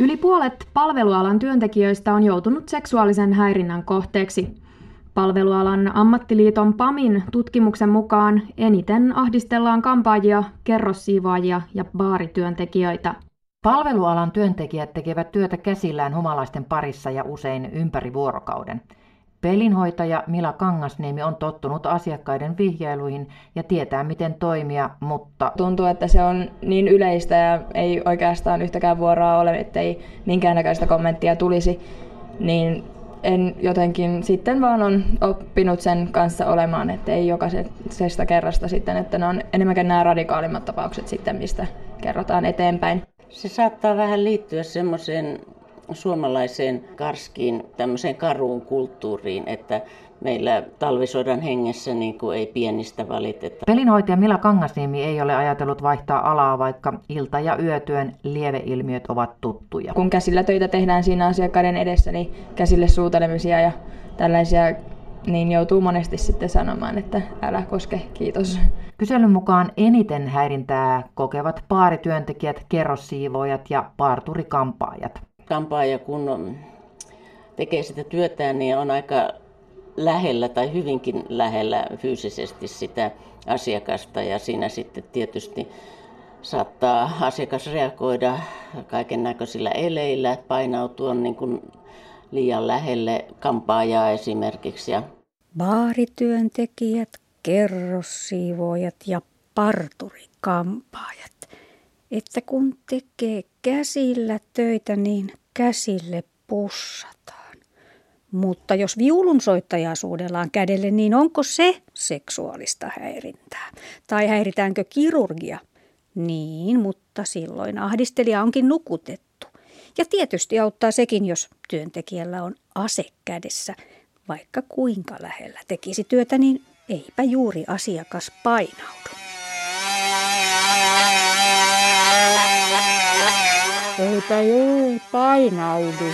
Yli puolet palvelualan työntekijöistä on joutunut seksuaalisen häirinnän kohteeksi. Palvelualan ammattiliiton PAMin tutkimuksen mukaan eniten ahdistellaan kampaajia, kerrossiivaajia ja baarityöntekijöitä. Palvelualan työntekijät tekevät työtä käsillään humalaisten parissa ja usein ympäri vuorokauden. Pelinhoitaja Mila Kangasniemi on tottunut asiakkaiden vihjailuihin ja tietää miten toimia, mutta... Tuntuu, että se on niin yleistä ja ei oikeastaan yhtäkään vuoroa ole, ettei minkäännäköistä kommenttia tulisi, niin en jotenkin sitten vaan on oppinut sen kanssa olemaan, että ei jokaisesta kerrasta sitten, että ne on enemmänkin nämä radikaalimmat tapaukset sitten, mistä kerrotaan eteenpäin. Se saattaa vähän liittyä semmoiseen suomalaiseen karskiin, tämmöiseen karuun kulttuuriin, että meillä talvisodan hengessä niin kuin ei pienistä valiteta. Pelinhoitaja Mila Kangasniemi ei ole ajatellut vaihtaa alaa, vaikka ilta- ja yötyön lieveilmiöt ovat tuttuja. Kun käsillä töitä tehdään siinä asiakkaiden edessä, niin käsille suutelemisia ja tällaisia niin joutuu monesti sitten sanomaan, että älä koske, kiitos. Kyselyn mukaan eniten häirintää kokevat paarityöntekijät, kerrossiivoojat ja parturikampaajat. Kampaaja kun tekee sitä työtään, niin on aika lähellä tai hyvinkin lähellä fyysisesti sitä asiakasta ja siinä sitten tietysti saattaa asiakas reagoida kaiken näköisillä eleillä, painautua niin kuin liian lähelle kampaajaa esimerkiksi. Baarityöntekijät, kerrossiivoojat ja parturikampaajat. Että kun tekee käsillä töitä, niin käsille pussataan. Mutta jos viulunsoittajaa suudellaan kädelle, niin onko se seksuaalista häirintää? Tai häiritäänkö kirurgia? Niin, mutta silloin ahdistelija onkin nukutettu. Ja tietysti auttaa sekin, jos työntekijällä on ase kädessä. Vaikka kuinka lähellä tekisi työtä, niin eipä juuri asiakas painaudu. Eipä juuri painaudu.